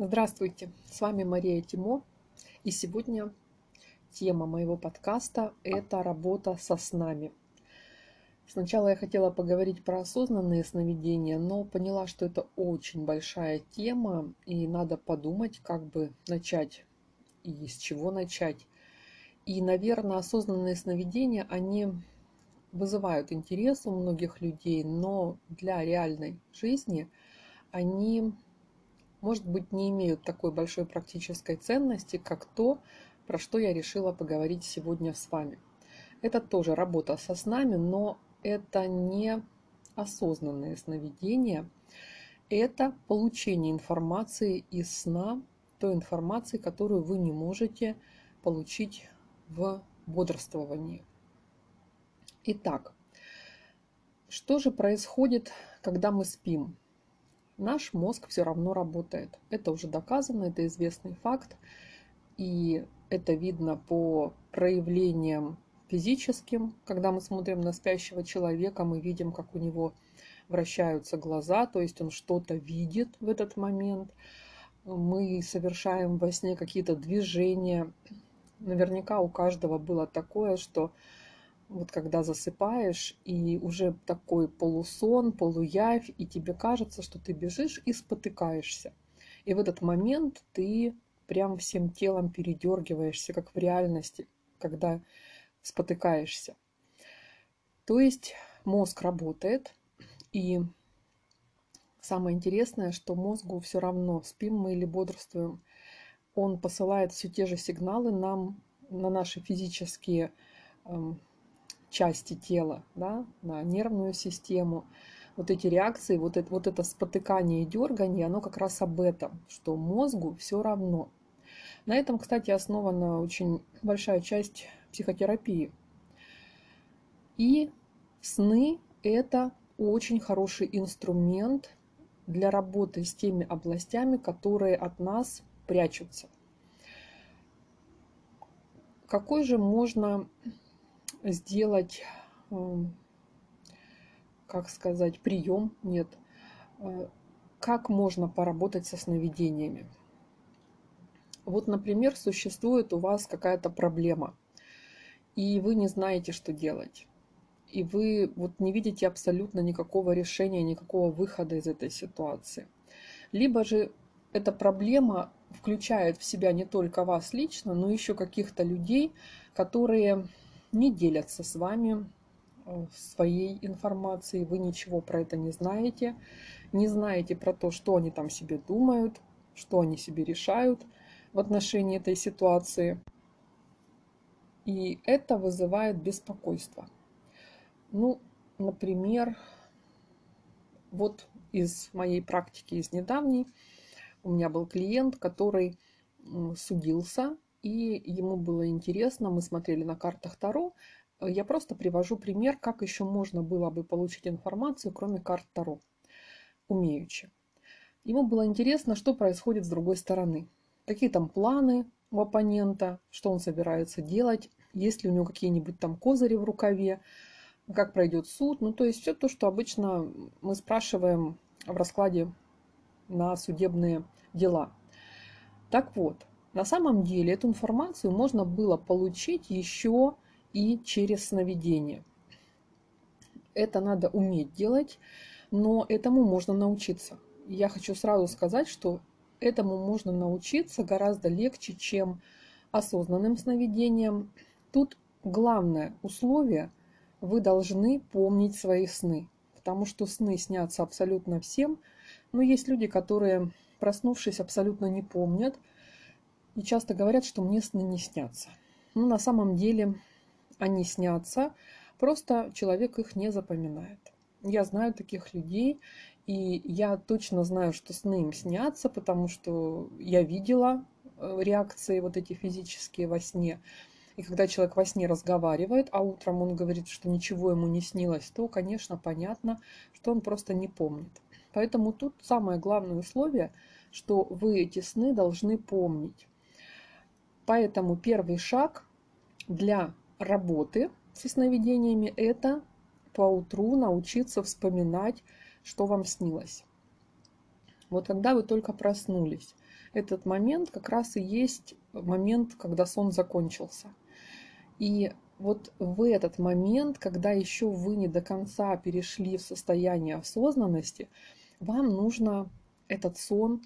Здравствуйте, с вами Мария Тимо, и сегодня тема моего подкаста – это работа со снами. Сначала я хотела поговорить про осознанные сновидения, но поняла, что это очень большая тема, и надо подумать, как бы начать и с чего начать. И, наверное, осознанные сновидения, они вызывают интерес у многих людей, но для реальной жизни они может быть, не имеют такой большой практической ценности, как то, про что я решила поговорить сегодня с вами. Это тоже работа со снами, но это не осознанные сновидения, это получение информации из сна, той информации, которую вы не можете получить в бодрствовании. Итак, что же происходит, когда мы спим? Наш мозг все равно работает. Это уже доказано, это известный факт. И это видно по проявлениям физическим. Когда мы смотрим на спящего человека, мы видим, как у него вращаются глаза, то есть он что-то видит в этот момент. Мы совершаем во сне какие-то движения. Наверняка у каждого было такое, что вот когда засыпаешь, и уже такой полусон, полуявь, и тебе кажется, что ты бежишь и спотыкаешься. И в этот момент ты прям всем телом передергиваешься, как в реальности, когда спотыкаешься. То есть мозг работает, и самое интересное, что мозгу все равно, спим мы или бодрствуем, он посылает все те же сигналы нам на наши физические эм, части тела, да, на нервную систему. Вот эти реакции, вот это, вот это спотыкание и дергание, оно как раз об этом, что мозгу все равно. На этом, кстати, основана очень большая часть психотерапии. И сны – это очень хороший инструмент для работы с теми областями, которые от нас прячутся. Какой же можно сделать, эм, как сказать, прием, нет, э, как можно поработать со сновидениями. Вот, например, существует у вас какая-то проблема, и вы не знаете, что делать. И вы вот не видите абсолютно никакого решения, никакого выхода из этой ситуации. Либо же эта проблема включает в себя не только вас лично, но еще каких-то людей, которые не делятся с вами э, своей информацией, вы ничего про это не знаете, не знаете про то, что они там себе думают, что они себе решают в отношении этой ситуации. И это вызывает беспокойство. Ну, например, вот из моей практики, из недавней, у меня был клиент, который судился и ему было интересно, мы смотрели на картах Таро. Я просто привожу пример, как еще можно было бы получить информацию, кроме карт Таро, умеючи. Ему было интересно, что происходит с другой стороны. Какие там планы у оппонента, что он собирается делать, есть ли у него какие-нибудь там козыри в рукаве, как пройдет суд. Ну, то есть все то, что обычно мы спрашиваем в раскладе на судебные дела. Так вот, на самом деле эту информацию можно было получить еще и через сновидение. Это надо уметь делать, но этому можно научиться. Я хочу сразу сказать, что этому можно научиться гораздо легче, чем осознанным сновидением. Тут главное условие – вы должны помнить свои сны, потому что сны снятся абсолютно всем, но есть люди, которые, проснувшись, абсолютно не помнят – и часто говорят, что мне сны не снятся. Но на самом деле они снятся, просто человек их не запоминает. Я знаю таких людей, и я точно знаю, что сны им снятся, потому что я видела э, реакции вот эти физические во сне. И когда человек во сне разговаривает, а утром он говорит, что ничего ему не снилось, то, конечно, понятно, что он просто не помнит. Поэтому тут самое главное условие, что вы эти сны должны помнить. Поэтому первый шаг для работы со сновидениями – это поутру научиться вспоминать, что вам снилось. Вот когда вы только проснулись, этот момент как раз и есть момент, когда сон закончился. И вот в этот момент, когда еще вы не до конца перешли в состояние осознанности, вам нужно этот сон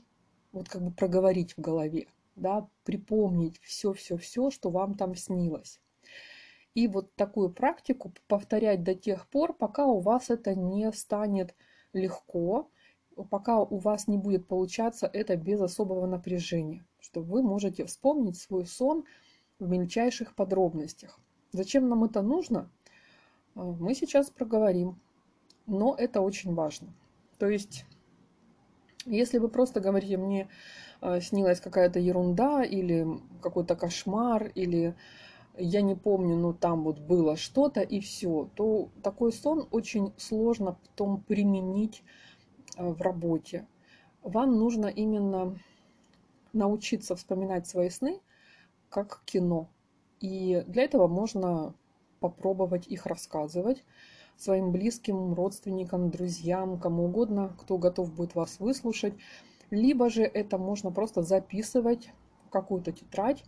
вот как бы проговорить в голове, да, припомнить все-все-все, что вам там снилось. И вот такую практику повторять до тех пор, пока у вас это не станет легко, пока у вас не будет получаться это без особого напряжения, что вы можете вспомнить свой сон в мельчайших подробностях. Зачем нам это нужно, а, мы сейчас проговорим, но это очень важно. То есть, если вы просто говорите, мне снилась какая-то ерунда или какой-то кошмар, или я не помню, но там вот было что-то и все, то такой сон очень сложно потом применить э, в работе. Вам нужно именно научиться вспоминать свои сны как кино. И для этого можно попробовать их рассказывать своим близким, родственникам, друзьям, кому угодно, кто готов будет вас выслушать. Либо же это можно просто записывать в какую-то тетрадь,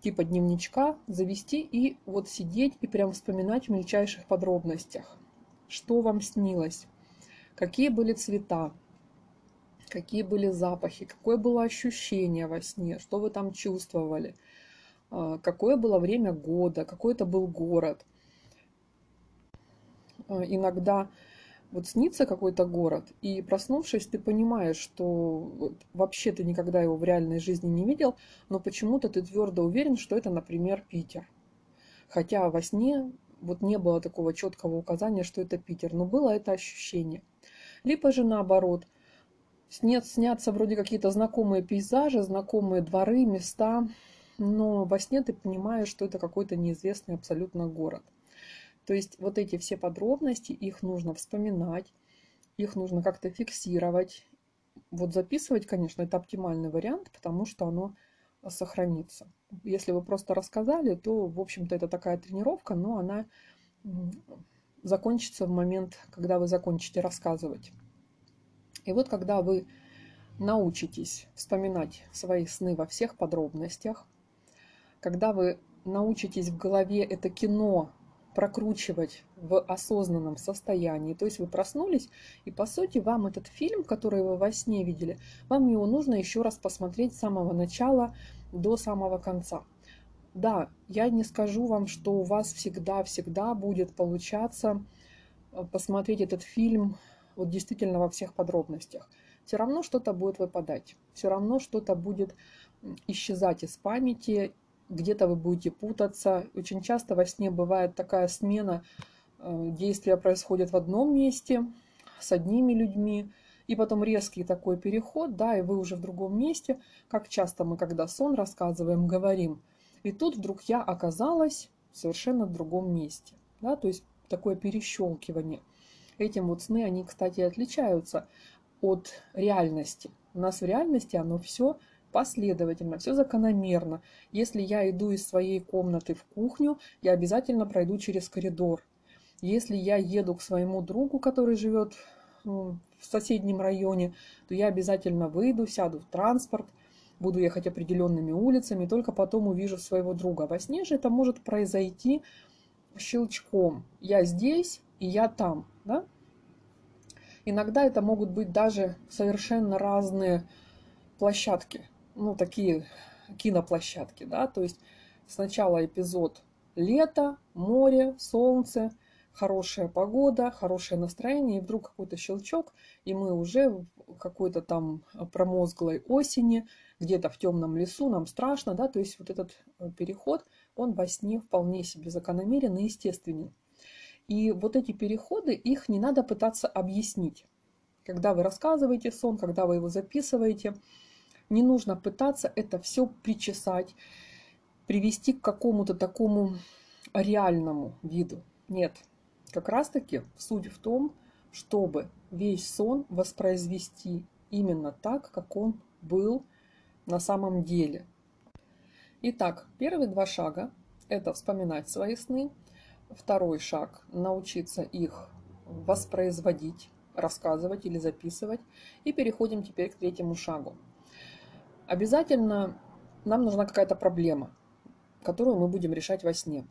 типа дневничка завести и вот сидеть и прям вспоминать в мельчайших подробностях, что вам снилось, какие были цвета, какие были запахи, какое было ощущение во сне, что вы там чувствовали, а, какое было время года, какой это был город. А, иногда вот снится какой-то город, и проснувшись, ты понимаешь, что вообще ты никогда его в реальной жизни не видел, но почему-то ты твердо уверен, что это, например, Питер. Хотя во сне вот не было такого четкого указания, что это Питер, но было это ощущение. Либо же наоборот, снят, снятся вроде какие-то знакомые пейзажи, знакомые дворы, места, но во сне ты понимаешь, что это какой-то неизвестный абсолютно город – то есть вот эти все подробности, их нужно вспоминать, их нужно как-то фиксировать. Вот записывать, конечно, это оптимальный вариант, потому что оно сохранится. Если вы просто рассказали, то, в общем-то, это такая тренировка, но она закончится в момент, когда вы закончите рассказывать. И вот когда вы научитесь вспоминать свои сны во всех подробностях, когда вы научитесь в голове это кино прокручивать в осознанном состоянии. То есть вы проснулись, и по сути вам этот фильм, который вы во сне видели, вам его нужно еще раз посмотреть с самого начала до самого конца. Да, я не скажу вам, что у вас всегда-всегда будет получаться э, посмотреть этот фильм вот действительно во всех подробностях. Все равно что-то будет выпадать, все равно что-то будет исчезать из памяти, где-то вы будете путаться. Очень часто во сне бывает такая смена, э, действия происходят в одном месте с одними людьми, и потом резкий такой переход, да, и вы уже в другом месте. Как часто мы, когда сон рассказываем, говорим. И тут вдруг я оказалась в совершенно другом месте. Да, то есть такое перещелкивание. Этим вот сны, они, кстати, отличаются от реальности. У нас в реальности оно все последовательно, все закономерно. Если я иду из своей комнаты в кухню, я обязательно пройду через коридор. Если я еду к своему другу, который живет в соседнем районе, то я обязательно выйду, сяду в транспорт, буду ехать определенными улицами, только потом увижу своего друга. Во сне же это может произойти щелчком. Я здесь, и я там. Да? Иногда это могут быть даже совершенно разные площадки ну, такие киноплощадки, да, то есть сначала эпизод лето, море, солнце, хорошая погода, хорошее настроение, и вдруг какой-то щелчок, и мы уже в какой-то там промозглой осени, где-то в темном лесу, нам страшно, да, то есть вот этот э, переход, он во сне вполне себе закономерен и естественен. И вот эти переходы, их не надо пытаться объяснить. Когда вы рассказываете сон, когда вы его записываете – не нужно пытаться это все причесать, привести к какому-то такому реальному виду. Нет, как раз таки суть в том, чтобы весь сон воспроизвести именно так, как он был на самом деле. Итак, первые два шага – это вспоминать свои сны. Второй шаг – научиться их воспроизводить, рассказывать или записывать. И переходим теперь к третьему шагу – обязательно нам нужна какая-то проблема, которую мы будем решать во сне.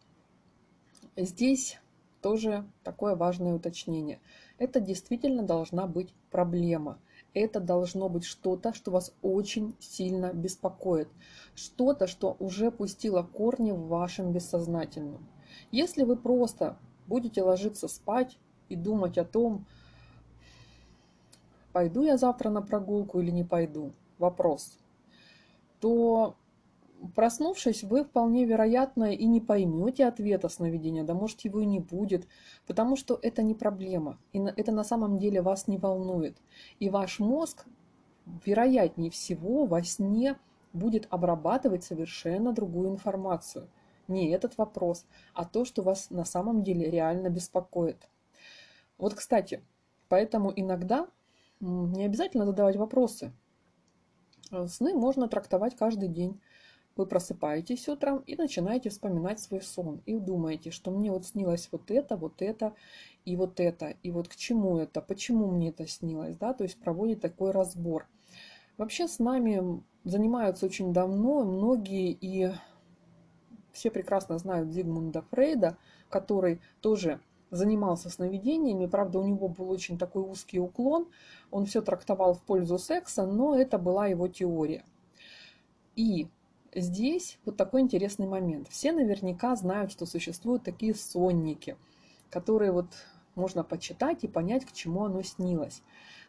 Здесь тоже такое важное уточнение. Это действительно должна быть проблема. Это должно быть что-то, что вас очень сильно беспокоит. Что-то, что уже пустило корни в вашем бессознательном. Если вы просто будете ложиться спать и думать о том, пойду я завтра на прогулку или не пойду, вопрос, то проснувшись, вы вполне вероятно и не поймете ответа сновидения, да может его и не будет, потому что это не проблема, и это на самом деле вас не волнует. И ваш мозг, вероятнее всего, во сне будет обрабатывать совершенно другую информацию. Не этот вопрос, а то, что вас на самом деле реально беспокоит. Вот, кстати, поэтому иногда не обязательно задавать вопросы. Сны можно трактовать каждый день. Вы просыпаетесь утром и начинаете вспоминать свой сон. И думаете, что мне вот снилось вот это, вот это и вот это. И вот к чему это, почему мне это снилось. Да? То есть проводит такой разбор. Вообще с нами занимаются очень давно многие и все прекрасно знают Зигмунда Фрейда, который тоже занимался сновидениями. Правда, у него был очень такой узкий уклон. Он все трактовал в пользу секса, но это была его теория. И здесь вот такой интересный момент. Все наверняка знают, что существуют такие сонники, которые вот можно почитать и понять, к чему оно снилось.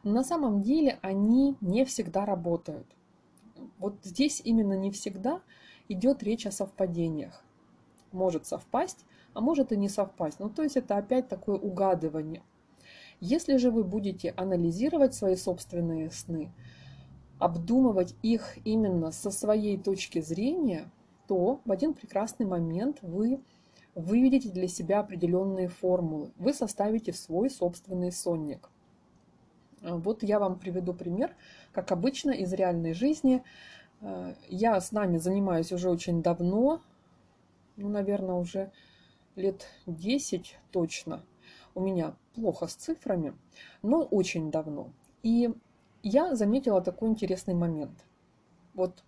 Но на самом деле они не всегда работают. Вот здесь именно не всегда идет речь о совпадениях. Может совпасть, а может и не совпасть. Ну, то есть это опять такое угадывание. Если же вы будете анализировать свои собственные сны, обдумывать их именно со своей точки зрения, то в один прекрасный момент вы выведете для себя определенные формулы. Вы составите свой собственный сонник. Вот я вам приведу пример, как обычно, из реальной жизни. Я с нами занимаюсь уже очень давно, ну, наверное, уже лет 10 точно. У меня плохо с цифрами, но очень давно. И я заметила такой интересный момент. Вот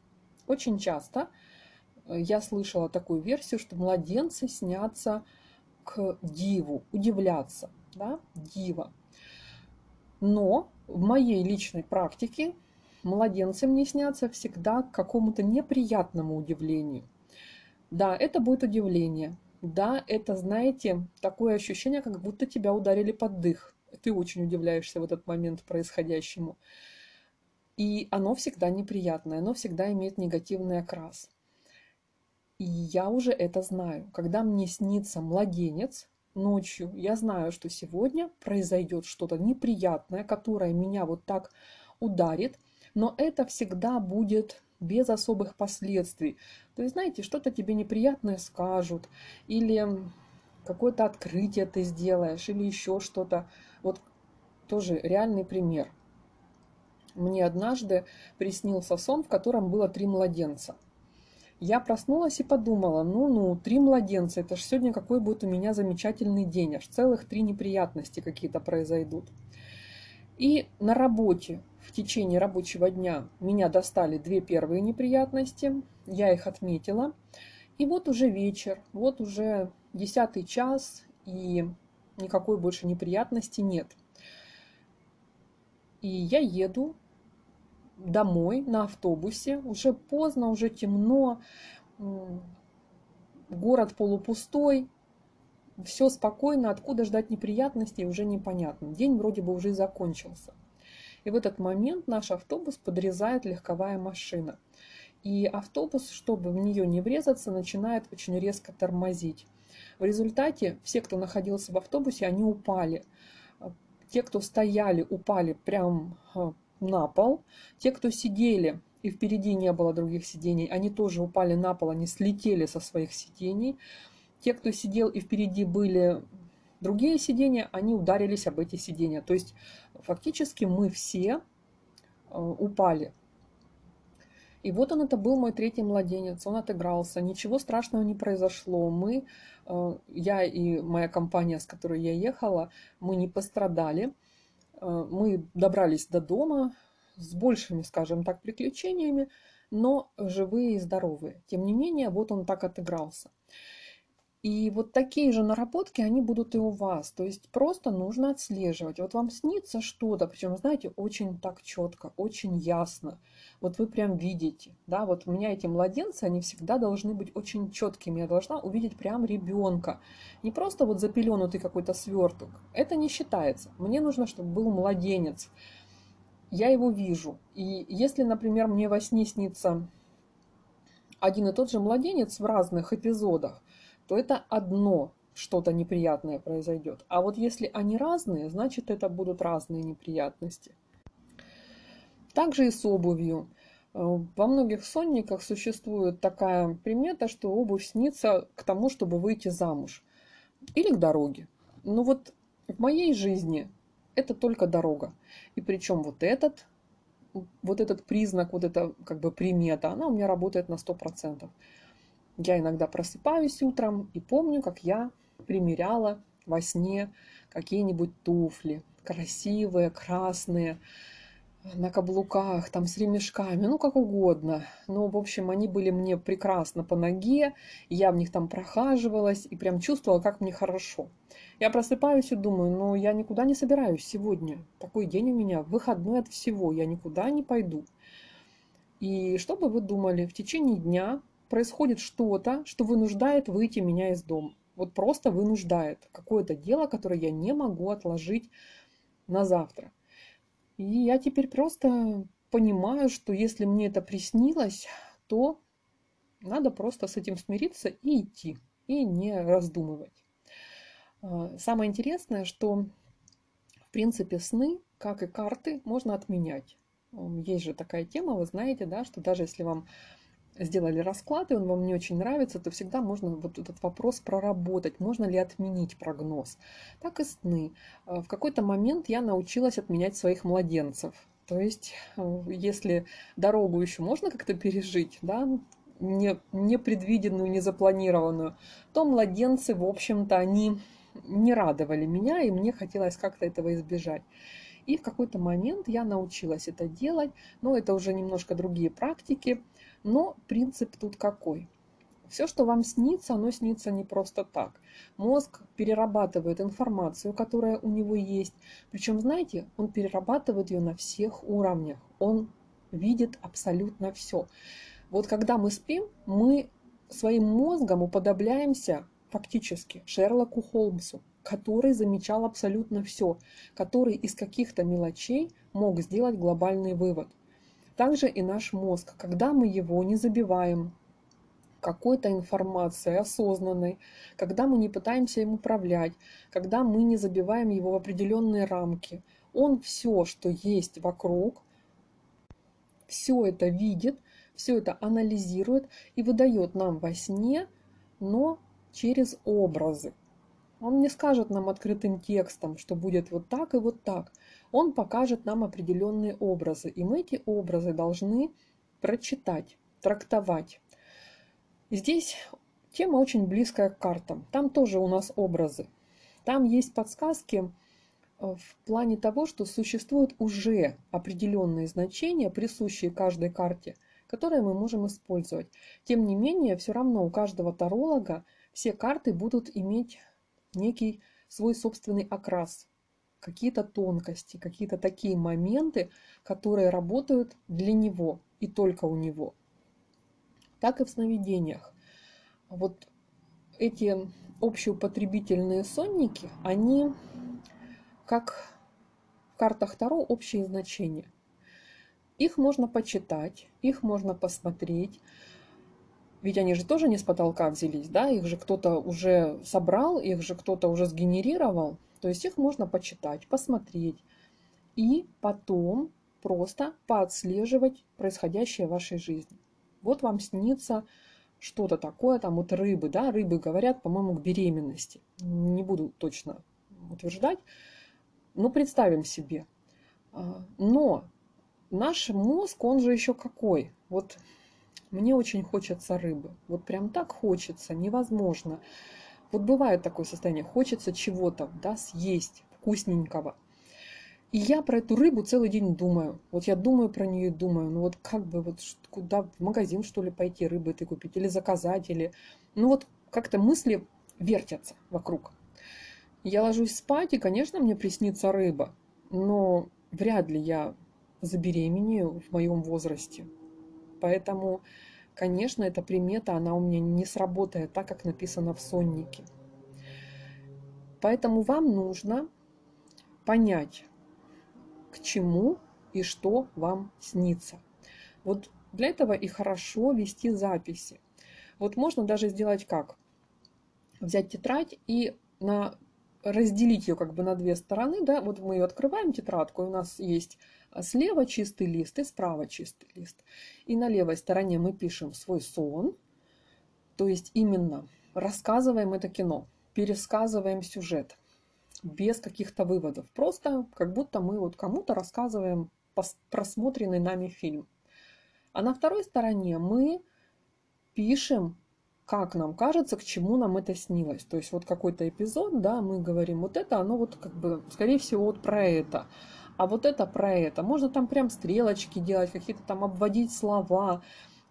очень часто э, я слышала такую версию, что младенцы снятся к диву, удивляться, да, дива. Но в моей личной практике младенцы мне снятся всегда к какому-то неприятному удивлению. Да, это будет удивление. Да, это, знаете, такое ощущение, как будто тебя ударили под дых ты очень удивляешься в этот момент происходящему. И оно всегда неприятное, оно всегда имеет негативный окрас. И я уже это знаю. Когда мне снится младенец ночью, я знаю, что сегодня произойдет что-то неприятное, которое меня вот так ударит, но это всегда будет без особых последствий. То есть, знаете, что-то тебе неприятное скажут, или какое-то открытие ты сделаешь, или еще что-то. Вот тоже реальный пример. Мне однажды приснился сон, в котором было три младенца. Я проснулась и подумала, ну-ну, три младенца, это же сегодня какой будет у меня замечательный день, аж целых три неприятности какие-то произойдут. И на работе в течение рабочего дня меня достали две первые неприятности, я их отметила. И вот уже вечер, вот уже десятый час, и никакой больше неприятности нет. И я еду домой на автобусе, уже поздно, уже темно, город полупустой, все спокойно, откуда ждать неприятностей уже непонятно. День вроде бы уже закончился. И в этот момент наш автобус подрезает легковая машина. И автобус, чтобы в нее не врезаться, начинает очень резко тормозить. В результате все, кто находился в автобусе, они упали. Те, кто стояли, упали прямо э, на пол. Те, кто сидели, и впереди не было других сидений, они тоже упали на пол, они слетели со своих сидений. Те, кто сидел и впереди были другие сидения, они ударились об эти сидения. То есть фактически мы все э, упали. И вот он, это был мой третий младенец, он отыгрался, ничего страшного не произошло. Мы, э, я и моя компания, с которой я ехала, мы не пострадали. Э, мы добрались до дома, с большими, скажем так, приключениями, но живые и здоровые. Тем не менее, вот он так отыгрался. И вот такие же наработки, они будут и у вас. То есть просто нужно отслеживать. Вот вам снится что-то, причем, знаете, очень так четко, очень ясно. Вот вы прям видите, да, вот у меня эти младенцы, они всегда должны быть очень четкими. Я должна увидеть прям ребенка. Не просто вот запеленутый какой-то сверток. Это не считается. Мне нужно, чтобы был младенец. Я его вижу. И если, например, мне во сне снится один и тот же младенец в разных эпизодах, то это одно что-то неприятное произойдет. А вот если они разные, значит это будут разные неприятности. Также и с обувью. Э, во многих сонниках существует такая примета, что обувь снится к тому, чтобы выйти замуж или к дороге. Но вот в моей жизни это только дорога. И причем вот этот, вот этот признак, вот эта как бы примета, она у меня работает на 100%. Я иногда просыпаюсь утром и помню, как я примеряла во сне какие-нибудь туфли, красивые, красные, на каблуках, там с ремешками, ну как угодно. Ну, в общем, они были мне прекрасно по ноге, я в них там прохаживалась и прям чувствовала, как мне хорошо. Я просыпаюсь и думаю, ну я никуда не собираюсь сегодня. Такой день у меня, выходной от всего, я никуда не пойду. И что бы вы думали, в течение дня происходит что-то, что вынуждает выйти меня из дома. Вот просто вынуждает. Какое-то дело, которое я не могу отложить на завтра. И я теперь просто понимаю, что если мне это приснилось, то надо просто с этим смириться и идти, и не раздумывать. А, самое интересное, что в принципе сны, как и карты, можно отменять. Есть же такая тема, вы знаете, да, что даже если вам сделали расклад, и он вам не очень нравится, то всегда можно вот этот вопрос проработать, можно ли отменить прогноз. Так и сны. А, в какой-то момент я научилась отменять своих младенцев. То есть, э, если дорогу еще можно как-то пережить, да, не, непредвиденную, не запланированную, то младенцы, в общем-то, они не радовали меня, и мне хотелось как-то этого избежать. И в какой-то момент я научилась это делать, но это уже немножко другие практики. Но принцип тут какой? Все, что вам снится, оно снится не просто так. Мозг перерабатывает информацию, которая у него есть. Причем, знаете, он перерабатывает ее на всех уровнях. Он видит абсолютно все. Вот когда мы спим, мы своим мозгом уподобляемся фактически Шерлоку Холмсу, который замечал абсолютно все, который из каких-то мелочей мог сделать глобальный вывод. Также и наш мозг, когда мы его не забиваем какой-то информацией осознанной, когда мы не пытаемся им управлять, когда мы не забиваем его в определенные рамки, он все, что есть вокруг, все это видит, все это анализирует и выдает нам во сне, но через образы. Он не скажет нам открытым текстом, что будет вот так и вот так он покажет нам определенные образы, и мы эти образы должны прочитать, трактовать. Здесь тема очень близкая к картам. Там тоже у нас образы. Там есть подсказки э, в плане того, что существуют уже определенные значения, присущие каждой карте, которые мы можем использовать. Тем не менее, все равно у каждого таролога все карты будут иметь некий свой собственный окрас, какие-то тонкости, какие-то такие моменты, которые работают для него и только у него. Так и в сновидениях. Вот эти общеупотребительные сонники, они как в картах Таро общие значения. Их можно почитать, их можно посмотреть, ведь они же тоже не с потолка взялись, да, их же кто-то уже собрал, их же кто-то уже сгенерировал. То есть их можно почитать, посмотреть и потом просто поотслеживать происходящее в вашей жизни. Вот вам снится что-то такое, там вот рыбы, да, рыбы говорят, по-моему, к беременности. Не буду точно утверждать, но представим себе. А, но наш мозг, он же еще какой? Вот мне очень хочется рыбы. Вот прям так хочется, невозможно. Вот бывает такое состояние, хочется чего-то, да, съесть вкусненького. И я про эту рыбу целый день думаю. Вот я думаю про нее думаю. Ну вот как бы вот куда в магазин что ли пойти рыбы ты купить или заказать или ну вот как-то мысли вертятся вокруг. Я ложусь спать и, конечно, мне приснится рыба, но вряд ли я забеременею в моем возрасте. Поэтому, конечно, эта примета, она у меня не сработает так, как написано в соннике. Поэтому вам нужно понять, к чему и что вам снится. Вот для этого и хорошо вести записи. Вот можно даже сделать как? Взять тетрадь и на, разделить ее как бы на две стороны. Да? Вот мы ее открываем, тетрадку, и у нас есть слева чистый лист и справа чистый лист. И на левой стороне мы пишем свой сон, то есть именно рассказываем это кино, пересказываем сюжет без каких-то выводов. Просто как будто мы вот кому-то рассказываем просмотренный нами фильм. А на второй стороне мы пишем, как нам кажется, к чему нам это снилось. То есть вот какой-то эпизод, да, мы говорим, вот это, оно вот как бы, скорее всего, вот про это. А вот это про это. Можно там прям стрелочки делать, какие-то там обводить слова,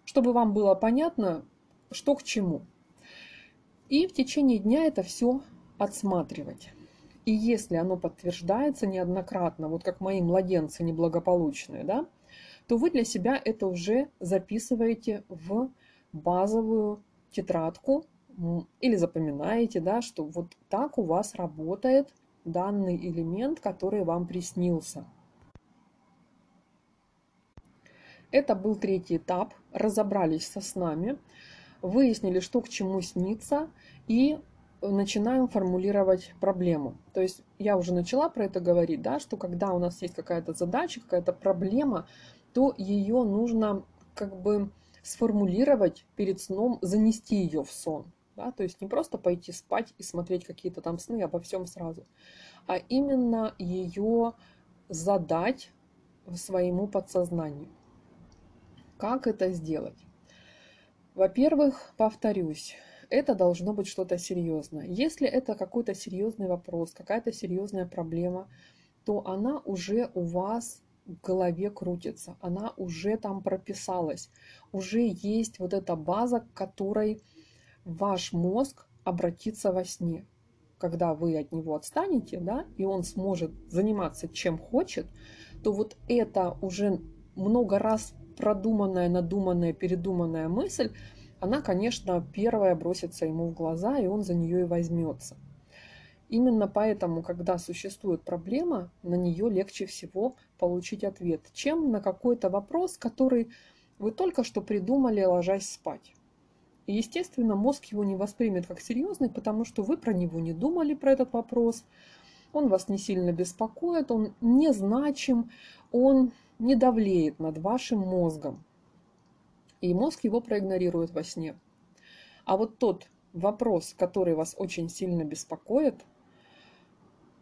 чтобы вам было понятно, что к чему. И в течение дня это все отсматривать. И если оно подтверждается неоднократно, вот как мои младенцы неблагополучные, да, то вы для себя это уже записываете в базовую тетрадку или запоминаете, да, что вот так у вас работает данный элемент, который вам приснился. Это был третий этап. Разобрались со снами, выяснили, что к чему снится, и начинаем формулировать проблему. То есть я уже начала про это говорить, да, что когда у нас есть какая-то задача, какая-то проблема, то ее нужно как бы сформулировать перед сном, занести ее в сон. Да? То есть не просто пойти спать и смотреть какие-то там сны обо всем сразу, а именно ее задать своему подсознанию. Как это сделать? Во-первых, повторюсь, это должно быть что-то серьезное. Если это какой-то серьезный вопрос, какая-то серьезная проблема, то она уже у вас в голове крутится, она уже там прописалась, уже есть вот эта база, к которой ваш мозг обратится во сне. Когда вы от него отстанете, да, и он сможет заниматься чем хочет, то вот это уже много раз продуманная, надуманная, передуманная мысль, она, конечно, первая бросится ему в глаза, и он за нее и возьмется. Именно поэтому, когда существует проблема, на нее легче всего получить ответ, чем на какой-то вопрос, который вы только что придумали, ложась спать. Естественно, мозг его не воспримет как серьезный, потому что вы про него не думали, про этот вопрос, он вас не сильно беспокоит, он незначим, он не давлеет над вашим мозгом и мозг его проигнорирует во сне. А вот тот вопрос, который вас очень сильно беспокоит,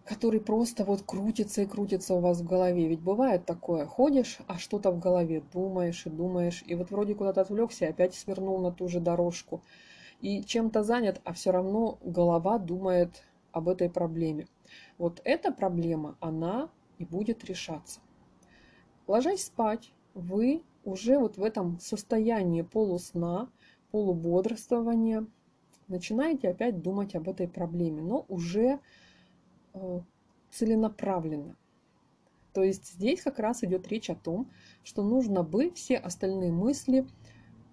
который просто вот крутится и крутится у вас в голове. Ведь бывает такое, ходишь, а что-то в голове думаешь и думаешь, и вот вроде куда-то отвлекся, и опять свернул на ту же дорожку. И чем-то занят, а все равно голова думает об этой проблеме. Вот эта проблема, она и будет решаться. Ложась спать, вы уже вот в этом состоянии полусна, полубодрствования начинаете опять думать об этой проблеме, но уже целенаправленно. То есть здесь как раз идет речь о том, что нужно бы все остальные мысли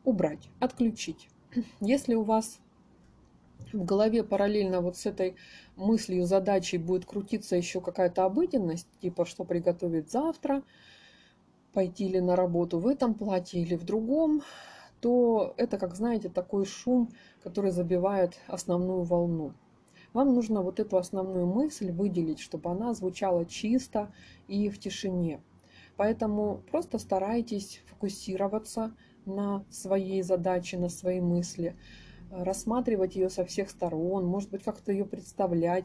убрать, отключить. Если у вас в голове параллельно вот с этой мыслью, задачей будет крутиться еще какая-то обыденность, типа что приготовить завтра, пойти ли на работу в этом платье или в другом, то это, как знаете, такой шум, который забивает основную волну. Вам нужно вот эту основную мысль выделить, чтобы она звучала чисто и в тишине. Поэтому просто старайтесь фокусироваться на своей задаче, на своей мысли, рассматривать ее со всех сторон, может быть, как-то ее представлять.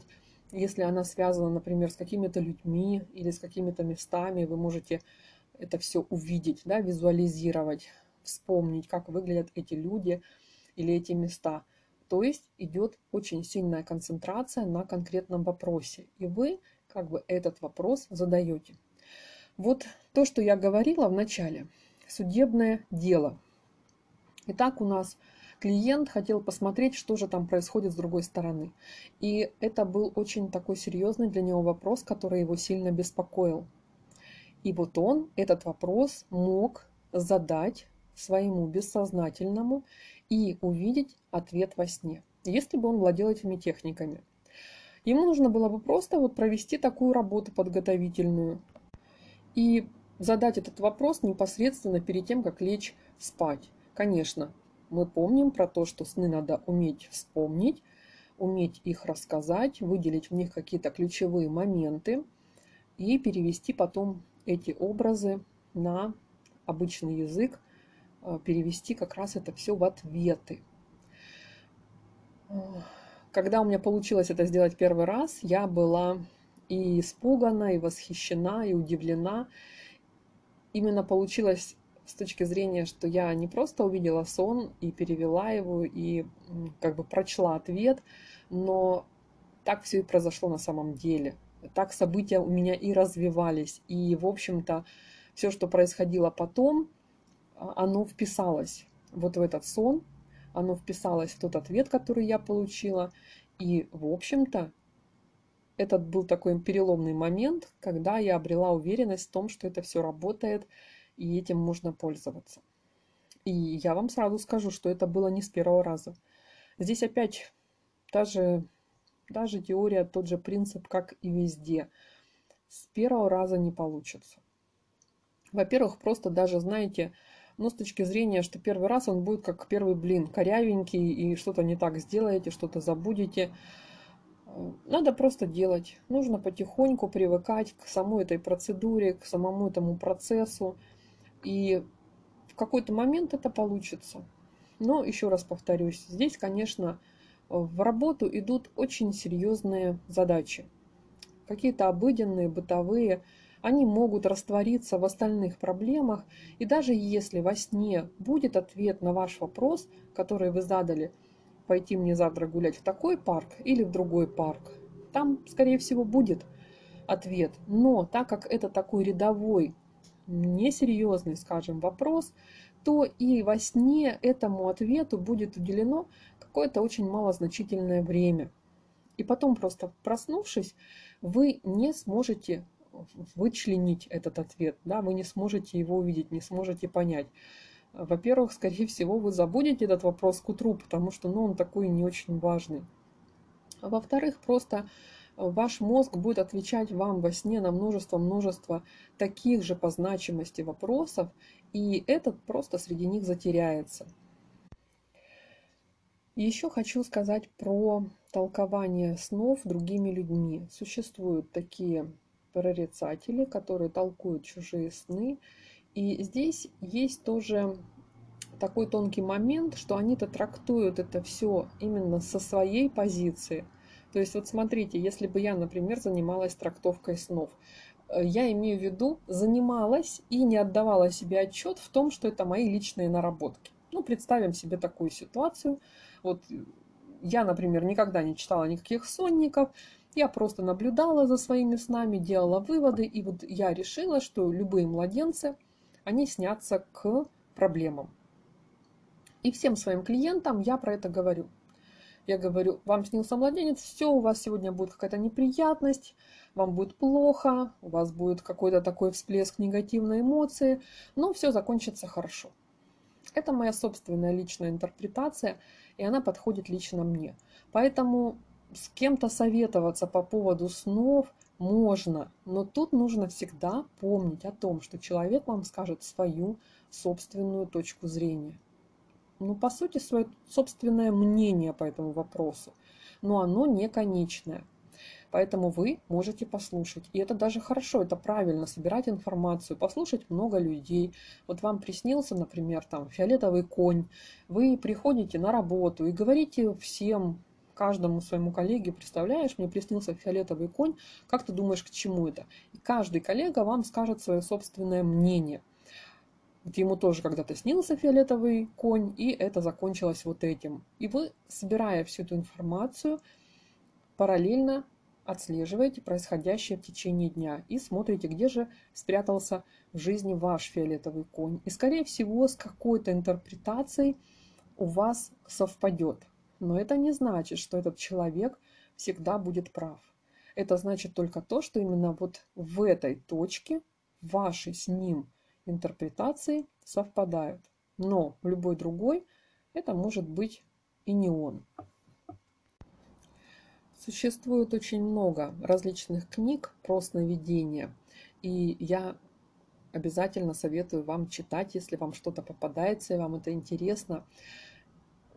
Если она связана, например, с какими-то людьми или с какими-то местами, вы можете это все увидеть, да, визуализировать, вспомнить, как выглядят эти люди или эти места. То есть идет очень сильная концентрация на конкретном вопросе. И вы как бы этот вопрос задаете. Вот то, что я говорила в начале, судебное дело. Итак, у нас клиент хотел посмотреть, что же там происходит с другой стороны. И это был очень такой серьезный для него вопрос, который его сильно беспокоил. И вот он этот вопрос мог задать своему бессознательному и увидеть ответ во сне, если бы он владел этими техниками. Ему нужно было бы просто вот провести такую работу подготовительную и задать этот вопрос непосредственно перед тем, как лечь спать. Конечно, мы помним про то, что сны надо уметь вспомнить, уметь их рассказать, выделить в них какие-то ключевые моменты и перевести потом эти образы на обычный язык, перевести как раз это все в ответы. Когда у меня получилось это сделать первый раз, я была и испугана, и восхищена, и удивлена. Именно получилось с точки зрения, что я не просто увидела сон и перевела его, и как бы прочла ответ, но так все и произошло на самом деле. Так события у меня и развивались. И, в общем-то, все, что происходило потом, оно вписалось вот в этот сон, оно вписалось в тот ответ, который я получила. И, в общем-то, этот был такой переломный момент, когда я обрела уверенность в том, что это все работает, и этим можно пользоваться. И я вам сразу скажу, что это было не с первого раза. Здесь опять даже, даже теория, тот же принцип, как и везде. С первого раза не получится. Во-первых, просто даже, знаете, но с точки зрения, что первый раз он будет как первый блин, корявенький, и что-то не так сделаете, что-то забудете. Надо просто делать. Нужно потихоньку привыкать к самой этой процедуре, к самому этому процессу. И в какой-то момент это получится. Но еще раз повторюсь, здесь, конечно, в работу идут очень серьезные задачи. Какие-то обыденные, бытовые, они могут раствориться в остальных проблемах, и даже если во сне будет ответ на ваш вопрос, который вы задали, пойти мне завтра гулять в такой парк или в другой парк, там, скорее всего, будет ответ. Но так как это такой рядовой, несерьезный, скажем, вопрос, то и во сне этому ответу будет уделено какое-то очень малозначительное время. И потом просто проснувшись, вы не сможете вычленить этот ответ, да, вы не сможете его увидеть, не сможете понять. Во-первых, скорее всего, вы забудете этот вопрос к утру, потому что ну, он такой не очень важный. Во-вторых, просто ваш мозг будет отвечать вам во сне на множество-множество таких же по значимости вопросов, и этот просто среди них затеряется. еще хочу сказать про толкование снов другими людьми. Существуют такие прорицатели, которые толкуют чужие сны. И здесь есть тоже такой тонкий момент, что они-то трактуют это все именно со своей позиции. То есть вот смотрите, если бы я, например, занималась трактовкой снов, э, я имею в виду, занималась и не отдавала себе отчет в том, что это мои личные наработки. Ну, представим себе такую ситуацию. Вот я, например, никогда не читала никаких сонников, я просто наблюдала за своими снами, делала выводы, и вот я решила, что любые младенцы, они снятся к проблемам. И всем своим клиентам я про это говорю. Я говорю, вам снился младенец, все, у вас сегодня будет какая-то неприятность, вам будет плохо, у вас будет какой-то такой всплеск негативной эмоции, но все закончится хорошо. Это моя собственная личная интерпретация, и она подходит лично мне. Поэтому с кем-то советоваться по поводу снов можно, но тут нужно всегда помнить о том, что человек вам скажет свою собственную точку зрения. Ну, по сути, свое собственное мнение по этому вопросу. Но оно не конечное. Поэтому вы можете послушать. И это даже хорошо, это правильно, собирать информацию, послушать много людей. Вот вам приснился, например, там фиолетовый конь. Вы приходите на работу и говорите всем, каждому своему коллеге, представляешь, мне приснился фиолетовый конь, как ты думаешь, к чему это? И каждый коллега вам скажет свое собственное мнение. Вот ему тоже когда-то снился фиолетовый конь, и это закончилось вот этим. И вы, собирая всю эту информацию, параллельно отслеживаете происходящее в течение дня и смотрите, где же спрятался в жизни ваш фиолетовый конь. И, скорее всего, с какой-то интерпретацией у вас совпадет. Но это не значит, что этот человек всегда будет прав. Это значит только то, что именно вот в этой точке ваши с ним интерпретации совпадают. Но любой другой это может быть и не он. Существует очень много различных книг про сновидения, и я обязательно советую вам читать, если вам что-то попадается, и вам это интересно.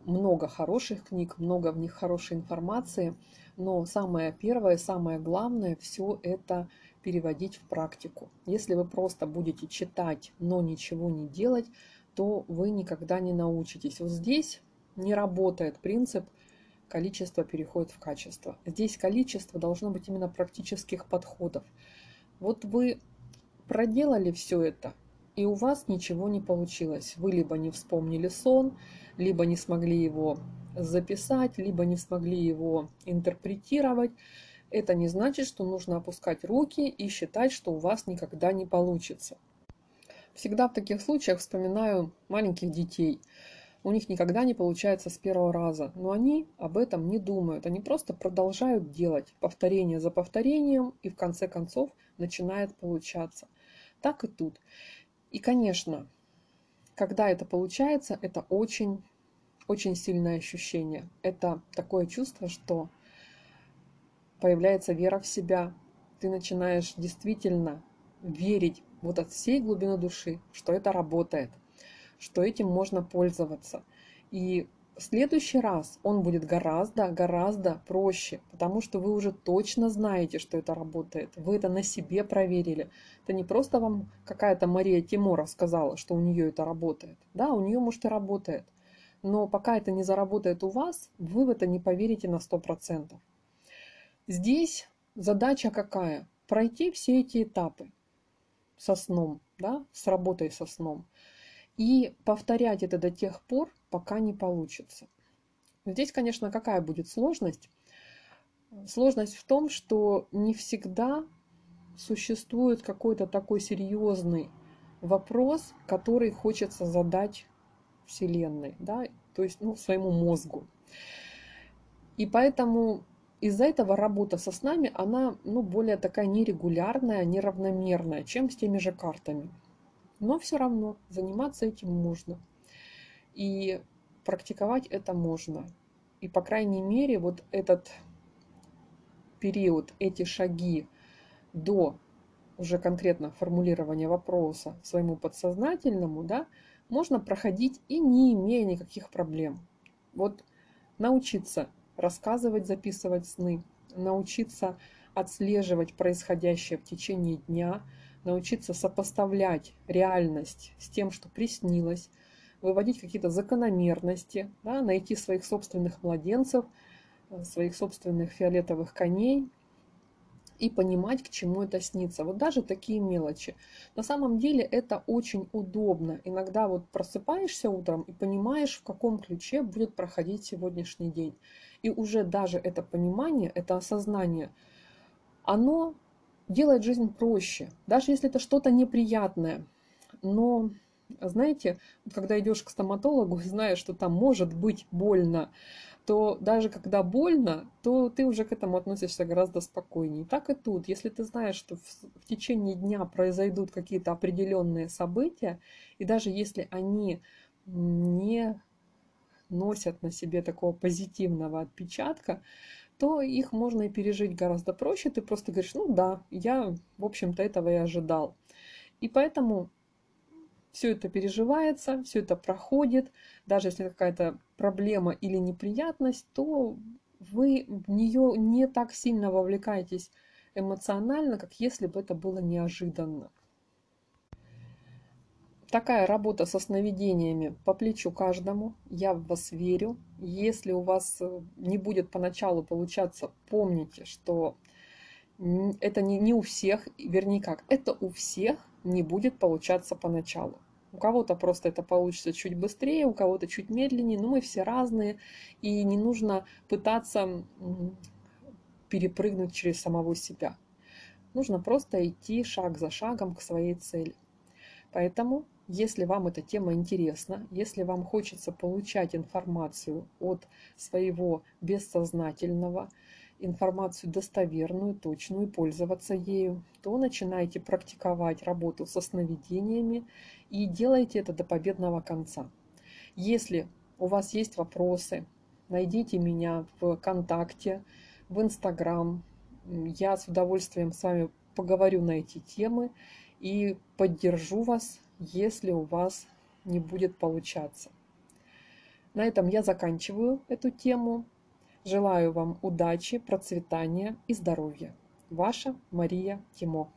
Много хороших книг, много в них хорошей информации, но самое первое, самое главное, все это переводить в практику. Если вы просто будете читать, но ничего не делать, то вы никогда не научитесь. Вот здесь не работает принцип количество переходит в качество. Здесь количество должно быть именно практических подходов. Вот вы проделали все это, и у вас ничего не получилось. Вы либо не вспомнили сон, либо не смогли его записать, либо не смогли его интерпретировать. Это не значит, что нужно опускать руки и считать, что у вас никогда не получится. Всегда в таких случаях вспоминаю маленьких детей – у них никогда не получается с первого раза, но они об этом не думают. Они просто продолжают делать повторение за повторением, и в конце концов начинает получаться. Так и тут. И, конечно, когда это получается, это очень, очень сильное ощущение. Это такое чувство, что появляется вера в себя. Ты начинаешь действительно верить вот от всей глубины души, что это работает – что этим можно пользоваться. И в следующий раз он будет гораздо, гораздо проще, потому что вы уже точно знаете, что это работает. Вы это на себе проверили. Это не просто вам какая-то Мария Тимора сказала, что у нее это работает. Да, у нее, может, и работает. Но пока это не заработает у вас, вы в это не поверите на 100%. Здесь задача какая? Пройти все эти этапы со сном, да, с работой со сном и повторять это до тех пор, пока не получится. Здесь, конечно, какая будет сложность? Сложность в том, что не всегда существует какой-то такой серьезный вопрос, который хочется задать Вселенной, да, то есть ну, своему мозгу. И поэтому из-за этого работа со снами, она ну, более такая нерегулярная, неравномерная, чем с теми же картами. Но все равно заниматься этим можно. И практиковать это можно. И, по крайней мере, вот этот период, эти шаги до уже конкретно формулирования вопроса своему подсознательному, да, можно проходить и не имея никаких проблем. Вот научиться рассказывать, записывать сны, научиться отслеживать происходящее в течение дня – научиться сопоставлять реальность с тем, что приснилось, выводить какие-то закономерности, да, найти своих собственных младенцев, э, своих собственных фиолетовых коней и понимать, к чему это снится. Вот даже такие мелочи. На самом деле это очень удобно. Иногда вот просыпаешься утром и понимаешь, в каком ключе будет проходить сегодняшний день. И уже даже это понимание, это осознание, оно делает жизнь проще, даже если это что-то неприятное. Но, знаете, когда идешь к стоматологу, знаешь, что там может быть больно, то даже когда больно, то ты уже к этому относишься гораздо спокойнее. Так и тут, если ты знаешь, что в, в течение дня произойдут какие-то определенные события, и даже если они не носят на себе такого позитивного отпечатка, то их можно и пережить гораздо проще. Ты просто говоришь, ну да, я, в общем-то, этого и ожидал. И поэтому все это переживается, все это проходит. Даже если какая-то проблема или неприятность, то вы в нее не так сильно вовлекаетесь эмоционально, как если бы это было неожиданно такая работа со сновидениями по плечу каждому. Я в вас верю. Если у вас э, не будет поначалу получаться, помните, что это не, не у всех, вернее как, это у всех не будет получаться поначалу. У кого-то просто это получится чуть быстрее, у кого-то чуть медленнее, но мы все разные, и не нужно пытаться перепрыгнуть через самого себя. Нужно просто идти шаг за шагом к своей цели. Поэтому, если вам эта тема интересна, если вам хочется получать информацию от своего бессознательного, информацию достоверную, точную, пользоваться ею, то начинайте практиковать работу со сновидениями и делайте это до победного конца. Если у вас есть вопросы, найдите меня в ВКонтакте, в Инстаграм. Я с удовольствием с вами поговорю на эти темы и поддержу вас, если у вас не будет получаться. На этом я заканчиваю эту тему. Желаю вам удачи, процветания и здоровья. Ваша Мария Тимо.